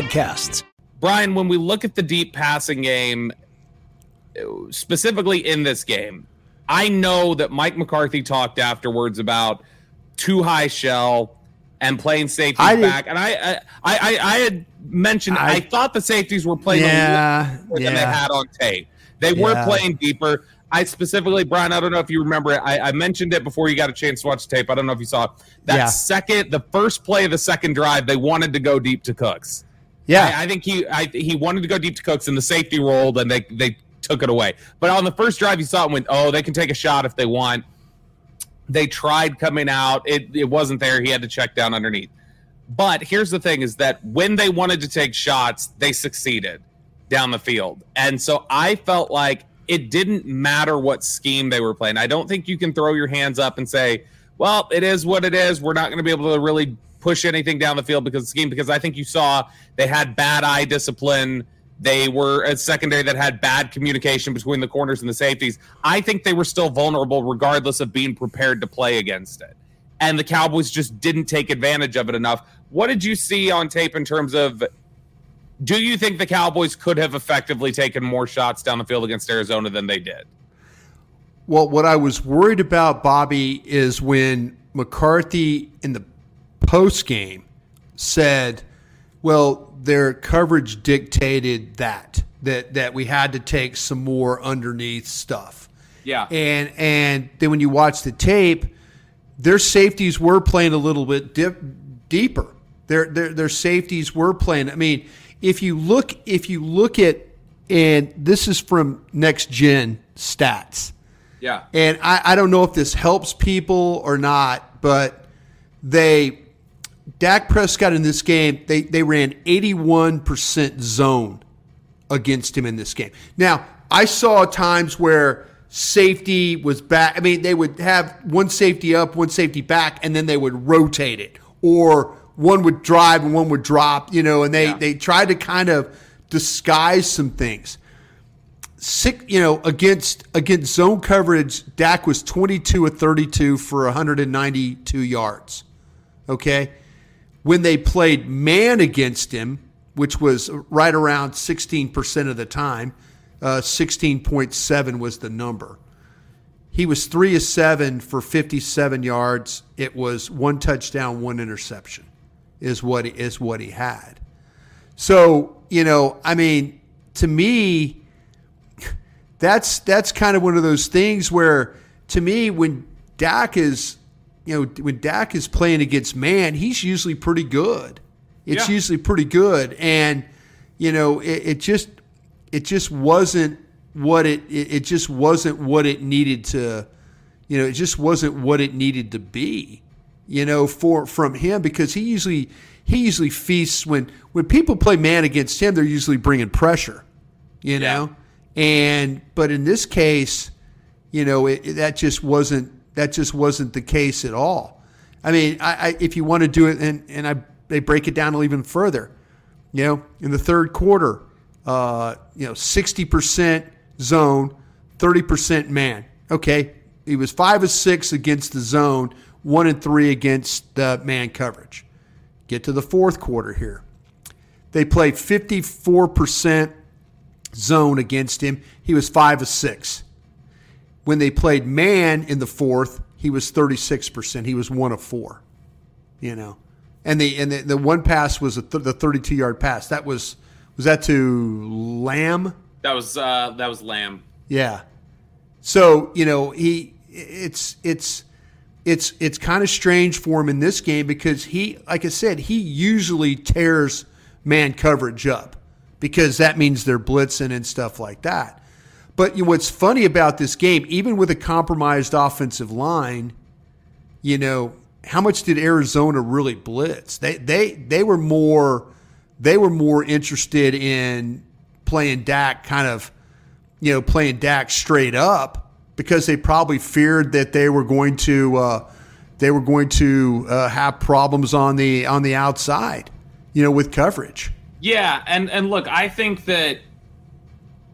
podcasts. Bryan, when we look at the deep passing game, specifically in this game, I know that Mike McCarthy talked afterwards about two high shell and playing safety back, and I, I, I, I had mentioned I, I, thought the safeties were playing yeah, a little yeah. than they had on tape. They yeah. were playing deeper. I specifically, Bryan, I don't know if you remember it. I, I, mentioned it before you got a chance to watch the tape. I don't know if you saw it. That yeah. second, the first play of the second drive, they wanted to go deep to Cooks. Yeah, I, I think he I, he wanted to go deep to Cooks in the safety rolled, and they they took it away. But on the first drive, you saw it went, oh, they can take a shot if they want. They tried coming out, it it wasn't there. He had to check down underneath. But here's the thing: is that when they wanted to take shots, they succeeded down the field, and so I felt like it didn't matter what scheme they were playing. I don't think you can throw your hands up and say, "Well, it is what it is. We're not going to be able to really push anything down the field because of the scheme. Because I think you saw they had bad eye discipline. They were a secondary that had bad communication between the corners and the safeties. I think they were still vulnerable regardless of being prepared to play against it. And the Cowboys just didn't take advantage of it enough. What did you see on tape in terms of do you think the Cowboys could have effectively taken more shots down the field against Arizona than they did? Well, what I was worried about, Bobby, is when McCarthy in the post game said, well, their coverage dictated that that that we had to take some more underneath stuff. Yeah. And and then when you watch the tape, their safeties were playing a little bit dip, deeper. Their, their their safeties were playing. I mean, if you look if you look at and this is from next gen stats. Yeah. And I, I don't know if this helps people or not, but they Dak Prescott in this game, they, they ran 81% zone against him in this game. Now, I saw times where safety was back. I mean, they would have one safety up, one safety back, and then they would rotate it. Or one would drive and one would drop, you know, and they, yeah. they tried to kind of disguise some things. Six, you know, against against zone coverage, Dak was 22 of 32 for 192 yards. Okay when they played man against him, which was right around 16% of the time, uh, 16.7 was the number. He was three of seven for 57 yards. It was one touchdown, one interception, is what he, is what he had. So you know, I mean, to me, that's that's kind of one of those things where, to me, when Dak is you know, when Dak is playing against man, he's usually pretty good. It's yeah. usually pretty good, and you know, it, it, just it just wasn't what it, it it just wasn't what it needed to. You know, it just wasn't what it needed to be. You know, for from him because he usually he usually feasts when when people play man against him, they're usually bringing pressure. You know, yeah. and but in this case, you know, it, that just wasn't that just wasn't the case at all. I mean, I, I, if you want to do it, and, and I, they break it down even further, you know, in the third quarter, uh, you know, 60% zone, 30% man. Okay. He was five of six against the zone, one and three against the man coverage. Get to the fourth quarter here. They played 54% zone against him. He was five of six. When they played man in the fourth, he was 36%. He was one of four, you know. And the and the, the one pass was th- the 32 yard pass. That was was that to Lamb? That was uh, that was Lamb. Yeah. So you know he it's it's it's it's kind of strange for him in this game because he like I said he usually tears man coverage up because that means they're blitzing and stuff like that. But you know, what's funny about this game, even with a compromised offensive line, you know, how much did Arizona really blitz? They they they were more they were more interested in playing Dak kind of, you know, playing Dak straight up because they probably feared that they were going to uh, they were going to uh, have problems on the on the outside, you know, with coverage. Yeah, and and look, I think that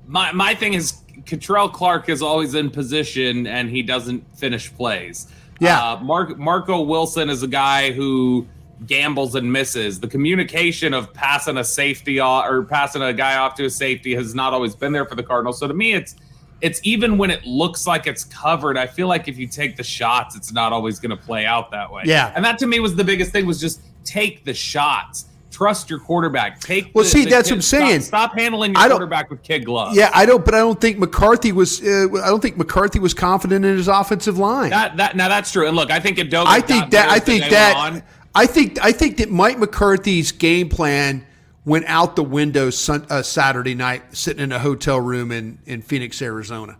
my my thing is Kei'Trel Clark is always in position and he doesn't finish plays. Yeah, uh, Mark Marco Wilson is a guy who gambles and misses. The communication of passing a safety off, or passing a guy off to a safety has not always been there for the Cardinals. So to me, it's it's even when it looks like it's covered. I feel like if you take the shots, it's not always going to play out that way. Yeah, and that to me was the biggest thing was just take the shots. Trust your quarterback. Take well. The, see, the that's kid, what I'm saying. Stop, stop handling your quarterback with kid gloves. Yeah, I don't. But I don't think McCarthy was. Uh, I don't think McCarthy was confident in his offensive line. That, that now that's true. And look, I think Edoga I think that. I think that. I think I think that Mike McCarthy's game plan went out the window sun, uh, Saturday night, sitting in a hotel room in in Phoenix, Arizona.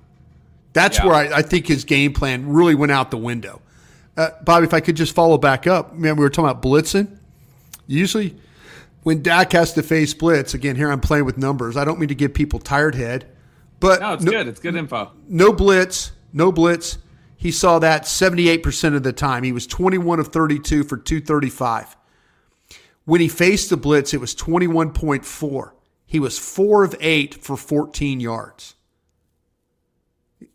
That's Yeah. where I, I think his game plan really went out the window. Uh, Bobby, if I could just follow back up, man, we were talking about blitzing. Usually, when Dak has to face blitz, again, here I'm playing with numbers. I don't mean to give people tired head, but No, it's good. It's good info. no blitz, no blitz. He saw that 78% of the time. He was 21 of 32 for 235. When he faced the blitz, it was 21.4. He was 4 of 8 for 14 yards.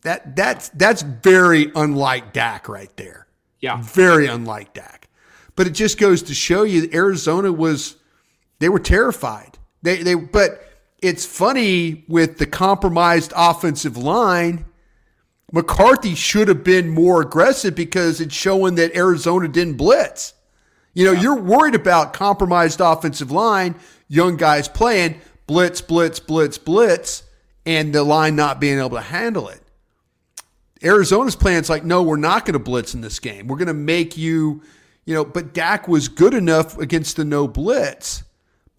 That that's that's very unlike Dak right there. Yeah. Very unlike Dak. But it just goes to show you Arizona was they were terrified. They they but it's funny with the compromised offensive line. McCarthy should have been more aggressive because it's showing that Arizona didn't blitz. You know, you're worried about compromised offensive line, young guys playing blitz, blitz, blitz, blitz, and the line not being able to handle it. Arizona's plan's like, no, we're not going to blitz in this game. We're going to make you, you know, but Dak was good enough against the no blitz.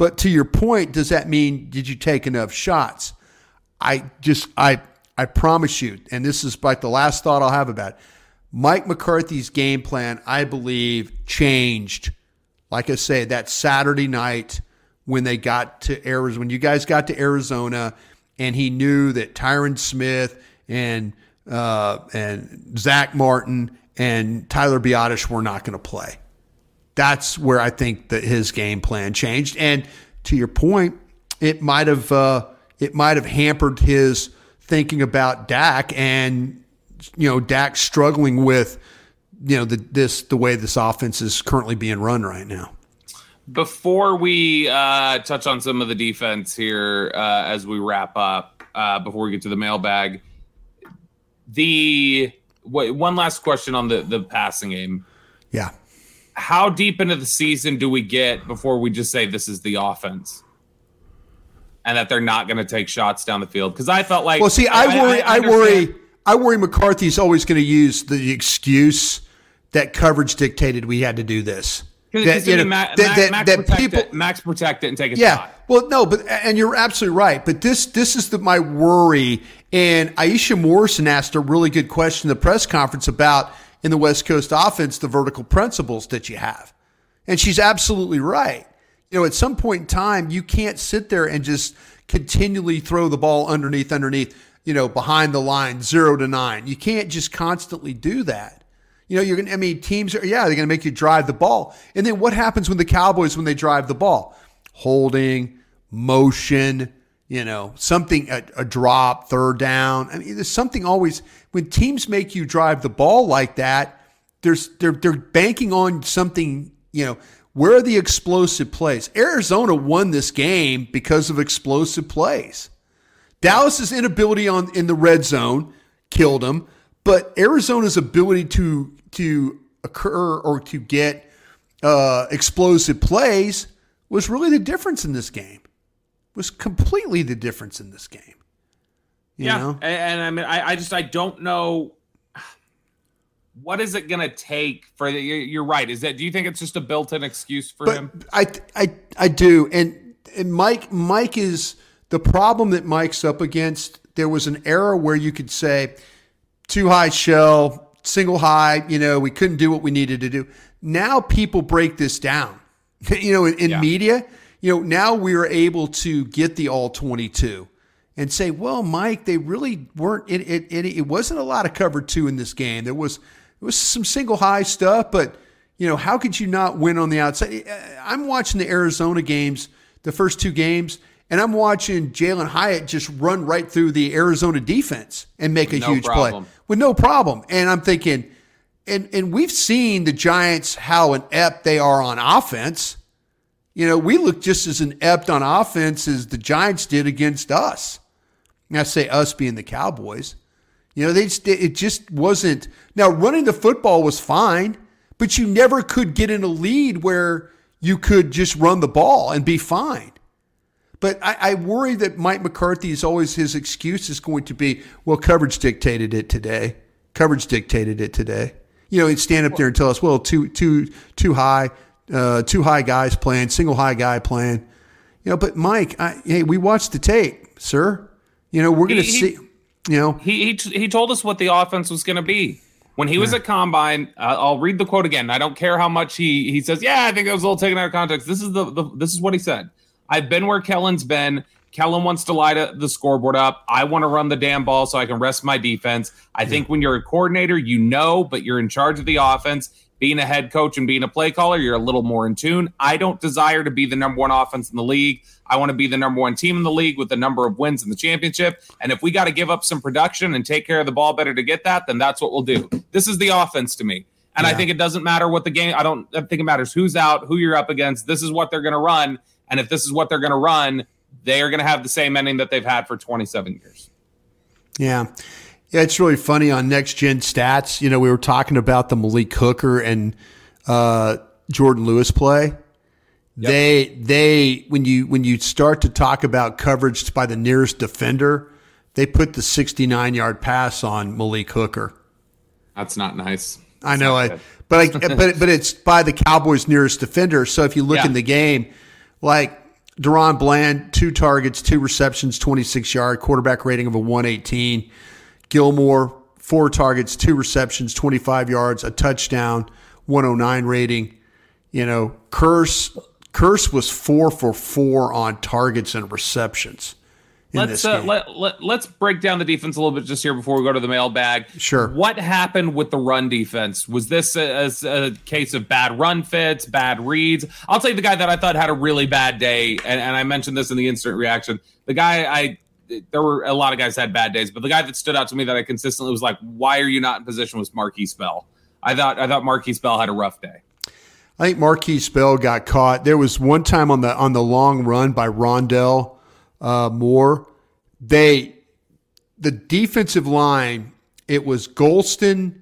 But to your point, does that mean did you take enough shots? I just I I promise you, and this is like the last thought I'll have about it. Mike McCarthy's game plan, I believe, changed. Like I say, that Saturday night when they got to Arizona, when you guys got to Arizona, and he knew that Tyron Smith and uh, and Zach Martin and Tyler Biadasz were not going to play. That's where I think that his game plan changed. And to your point, it might have uh, it might have hampered his thinking about Dak and you know Dak struggling with you know the this the way this offense is currently being run right now. Before we uh, touch on some of the defense here, uh, as we wrap up, uh, before we get to the mailbag, the wait, one last question on the the passing game. Yeah. How deep into the season do we get before we just say this is the offense? And that they're not going to take shots down the field because I felt like. Well, see, I worry. I, understand- worry. I worry. McCarthy's always going to use the excuse that coverage dictated we had to do this. That, you know, Max, that- that- Max, that people- it, Max protect it and take a Yeah. shot. Well, no, but and you're absolutely right. But this this is the, my worry. And Aisha Morrison asked a really good question in the press conference about in the West Coast offense the vertical principles that you have, and she's absolutely right. You know, at some point in time, you can't sit there and just continually throw the ball underneath, underneath. You know, behind the line, zero to nine. You can't just constantly do that. You know, you're going to, I mean, teams are, yeah, they're going to make you drive the ball. And then what happens when the Cowboys, when they drive the ball? Holding, motion, you know, something, a, a drop, third down. I mean, there's something always, when teams make you drive the ball like that, there's, they're, they're banking on something, you know, where are the explosive plays? Arizona won this game because of explosive plays. Dallas's inability on in the red zone killed them, but Arizona's ability to to occur or to get uh, explosive plays was really the difference in this game. Was completely the difference in this game. Yeah, know? and, and I mean, I, I just I don't know what is it going to take for the. You're, you're right. Is that? Do you think it's just a built-in excuse for but him? I, I, I do. And, and Mike, Mike is the problem that Mike's up against. There was an era where you could say two high shell, single high, you know, we couldn't do what we needed to do. Now people break this down. you know, in, in Yeah. media, you know, now we are able to get the all 22 and say, well, Mike, they really weren't. It it, it, it wasn't a lot of cover two in this game. There was it was some single high stuff, but you know, how could you not win on the outside? I'm watching the Arizona games, the first two games, and I'm watching Jalin Hyatt just run right through the Arizona defense and make a no huge problem. play with no problem. And I'm thinking, and and we've seen the Giants how inept they are on offense. You know, we look just as inept on offense as the Giants did against us. I say us being the Cowboys. You know, they just, it just wasn't. Now, running the football was fine, but you never could get in a lead where you could just run the ball and be fine. But I, I worry that Mike McCarthy is always his excuse is going to be, well, coverage dictated it today. Coverage dictated it today. You know, he'd stand up there and tell us, well, too too too high, uh, two high guys playing, single high guy playing. You know, but Mike, I, hey, we watched the tape, sir. You know, we're going to see. You know, He he, he told us what the offense was going to be. When he was at combine, uh, I'll read the quote again. I don't care how much he he says. Yeah, I think it was a little taken out of context. This is the, the this is what he said. I've been where Kellen's been. Kellen wants to light the scoreboard up. I want to run the damn ball so I can rest my defense. I think when you're a coordinator, you know, but you're in charge of the offense. Being a head coach and being a play caller, you're a little more in tune. I don't desire to be the number one offense in the league. I want to be the number one team in the league with the number of wins in the championship. And if we got to give up some production and take care of the ball better to get that, then that's what we'll do. This is the offense to me. And I think it doesn't matter what the game. I don't I think it matters who's out, who you're up against. This is what they're going to run, and if this is what they're going to run, they are going to have the same ending that they've had for 27 years. Yeah. Yeah, it's really funny on next gen stats. You know, we were talking about the Malik Hooker and uh, Jourdan Lewis play. They they when you when you start to talk about coverage by the nearest defender, they put the 69 yard pass on Malik Hooker. That's not nice. I know, I, but I, but but it's by the Cowboys' nearest defender. So if you look Yeah. in the game, like DaRon Bland, two targets, two receptions, twenty six yard, quarterback rating of a one eighteen. Gilmore, four targets, two receptions, twenty five yards, a touchdown, one oh nine rating. You know, Kearse Kearse was four for four on targets and receptions. In Let's this uh, game. let, let let's break down the defense a little bit just here before we go to the mailbag. Sure. What happened with the run defense? Was this a, a, a case of bad run fits, bad reads? I'll tell you the guy that I thought had a really bad day, and, and I mentioned this in the instant reaction. The guy I there were a lot of guys had bad days, but the guy that stood out to me that I consistently was like, why are you not in position was Markquese Bell. I thought I thought Markquese Bell had a rough day. I think Markquese Bell got caught. There was one time on the on the long run by Rondale uh, Moore. They the defensive line. It was Golston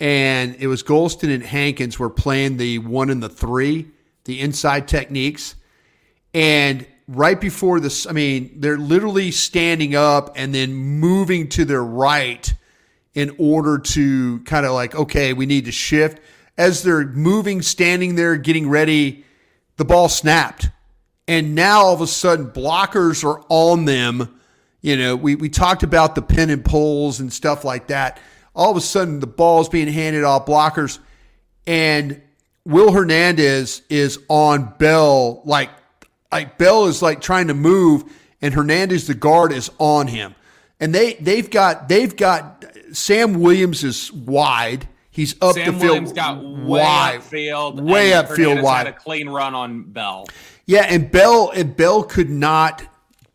and it was Golston and Hankins were playing the one and the three, the inside techniques, and right before this, I mean, they're literally standing up and then moving to their right in order to kind of like, okay, we need to shift. As they're moving, standing there, getting ready, the ball snapped. And now all of a sudden, blockers are on them. You know, we, we talked about the pin and pulls and stuff like that. All of a sudden, the ball's being handed off blockers. And Will Hernandez is on Bell, like, like Bell is like trying to move, and Hernandez, the guard, is on him. And they they've got they've got Sam Williams is wide. He's up Sam the field Sam Williams got way wide, upfield, way upfield Hernandez wide. Had a clean run on Bell. Yeah, and Bell and Bell could not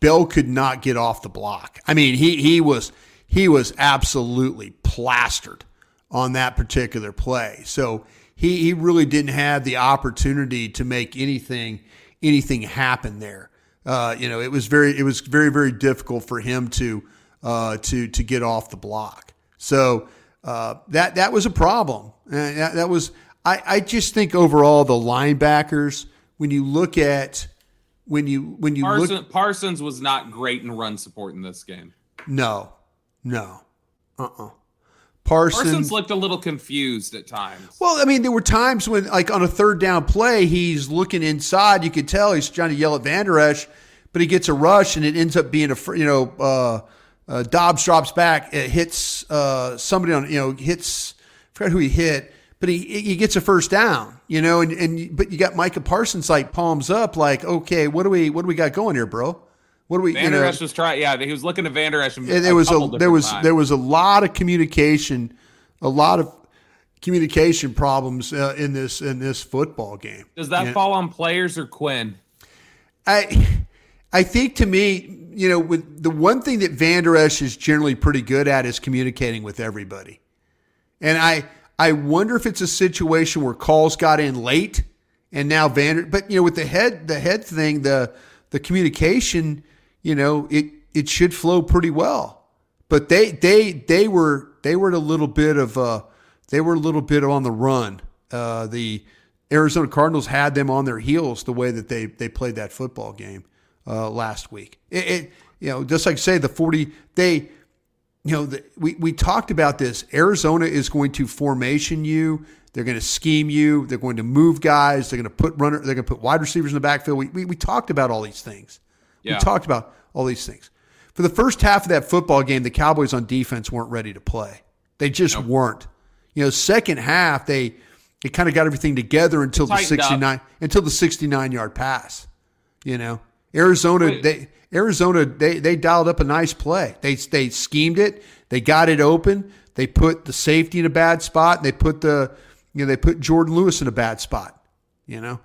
Bell could not get off the block. I mean, he he was he was absolutely plastered on that particular play. So he he really didn't have the opportunity to make anything anything happen there. Uh, you know, it was very it was very very difficult for him to uh, to to get off the block. So uh, that that was a problem. And that, that was I, I just think overall the linebackers when you look at when you when you Parsons, look Parsons was not great in run support in this game. no no uh uh Parsons, Parsons looked a little confused at times. Well, I mean, there were times when, like on a third down play, he's looking inside. You could tell he's trying to yell at Vander Esch, but he gets a rush, and it ends up being a you know uh, uh, Dobbs drops back, it hits uh, somebody on you know hits. I forgot who he hit, but but he he gets a first down, you know, and, and but you got Micah Parsons like palms up, like, okay, what do we what do we got going here, bro? What do we? You know, Esch was trying. Yeah, he was looking at Vander Esch. and there was a there was there was a lot of communication, a lot of communication problems uh, in this in this football game. Does that know? fall on players or Quinn? I I think to me, you know, with the one thing that Vander Esch is generally pretty good at is communicating with everybody. And I I wonder if it's a situation where calls got in late and now Vander but you know, with the head the head thing, the the communication, you know, it it should flow pretty well. But they they they were they were a little bit of uh they were a little bit on the run. Uh the Arizona Cardinals had them on their heels the way that they they played that football game uh, last week. It, it you know just like say the forty they you know the, we we talked about this. Arizona is going to formation you. They're going to scheme you. They're going to move guys. They're going to put runner. They're going to put wide receivers in the backfield. We we, we talked about all these things. Yeah. We talked about all these things. For the first half of that football game, the Cowboys on defense weren't ready to play. They just weren't. You know, second half they they kind of got everything together until the Tightened up. 69 until the 69 yard pass. You know, Arizona Wait. they Arizona they they dialed up a nice play. They they schemed it. They got it open. They put the safety in a bad spot. And they put the you know they put Jourdan Lewis in a bad spot. You know.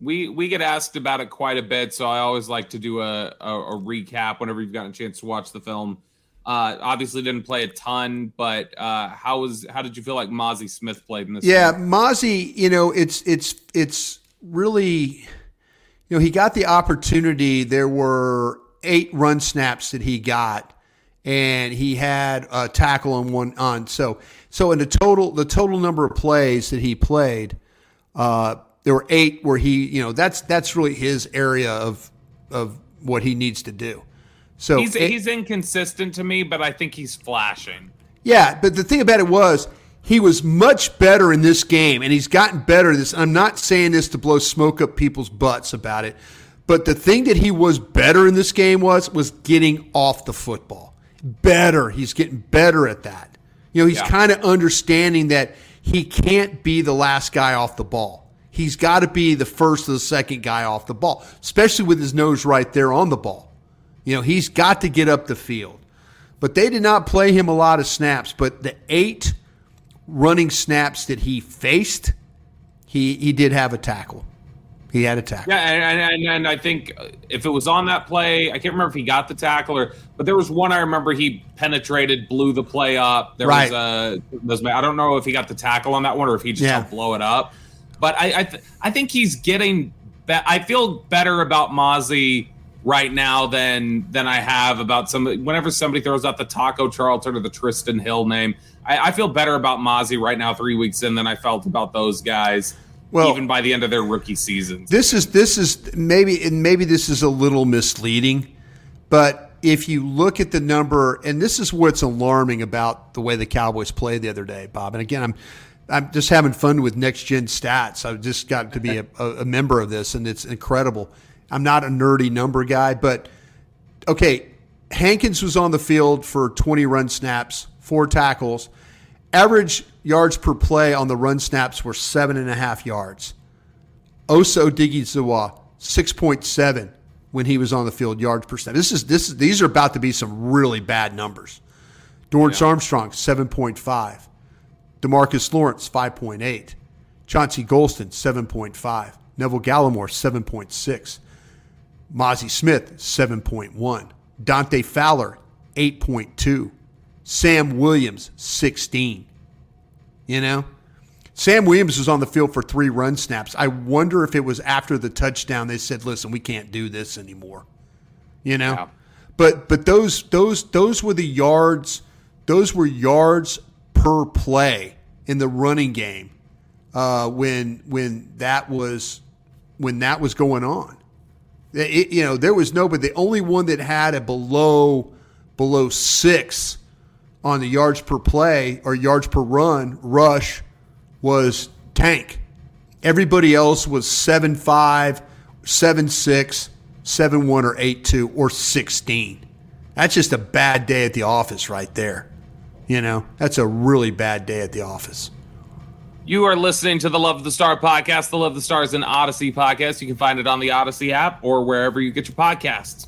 We we get asked about it quite a bit, so I always like to do a, a, a recap whenever you've gotten a chance to watch the film. Uh, obviously, didn't play a ton, but uh, how was how did you feel like Mazi Smith played in this? Yeah, game? Mazi, you know, it's it's it's really you know, he got the opportunity. There were eight run snaps that he got and he had a tackle on one on. So so in the total the total number of plays that he played, uh, there were eight where he, you know, that's that's really his area of of what he needs to do. So he's it- he's inconsistent to me, but I think he's flashing. yeah, but the thing about it was he was much better in this game, and he's gotten better. at This I'm not saying this to blow smoke up people's butts about it, but the thing that he was better in this game was was getting off the football. Better, he's getting better at that. You know, he's Yeah. kind of understanding that he can't be the last guy off the ball. He's got to be the first or the second guy off the ball, especially with his nose right there on the ball. You know, he's got to get up the field. But they did not play him a lot of snaps. But the eight running snaps that he faced, he he did have a tackle. He had a tackle. Yeah, and, and, and I think if it was on that play, I can't remember if he got the tackle or, but there was one I remember he penetrated, blew the play up. There Right. was a, I don't know if he got the tackle on that one or if he just Yeah. helped blow it up. But I, I, th- I think he's getting. Be- I feel better about Mazi right now than than I have about some. Whenever somebody throws out the Taco Charlton or the Trysten Hill name, I, I feel better about Mazi right now, three weeks in, than I felt about those guys. Well- even by the end of their rookie seasons. This is this is maybe and maybe this is a little misleading, but if you look at the number, and this is what's alarming about the way the Cowboys played the other day, Bob. And again, I'm I'm just having fun with next gen stats. I've just got to be a, a, member of this, and it's incredible. I'm not a nerdy number guy, but okay, Hankins was on the field for 20 run snaps, four tackles. Average yards per play on the run snaps were seven and a half yards. Osa Odighizuwa, 6.7 when he was on the field yards per snap. This is this is, these are about to be some really bad numbers. Dorance Armstrong, 7.5. Demarcus Lawrence, 5.8. Chauncey Golston, 7.5. Neville Gallimore, 7.6. Mazi Smith, 7.1. Dante Fowler, 8.2. Sam Williams, 16. You know? Sam Williams was on the field for three run snaps. I wonder if it was after the touchdown they said, "Listen, we can't do this anymore." You know, Yeah. but but those those those were the yards. Those were yards per play in the running game uh, when when that was when that was going on. It- you know, there was no, but the only one that had a below below six on the yards per play or yards per run rush was Tank. Everybody else was 7 5, 7 6, 7 1, or 8 2, or 16. That's just a bad day at the office right there. You know, that's a really bad day at the office. You are listening to the Love of the Star podcast, the Love of the Stars and Audacy podcast. You can find it on the Audacy app or wherever you get your podcasts.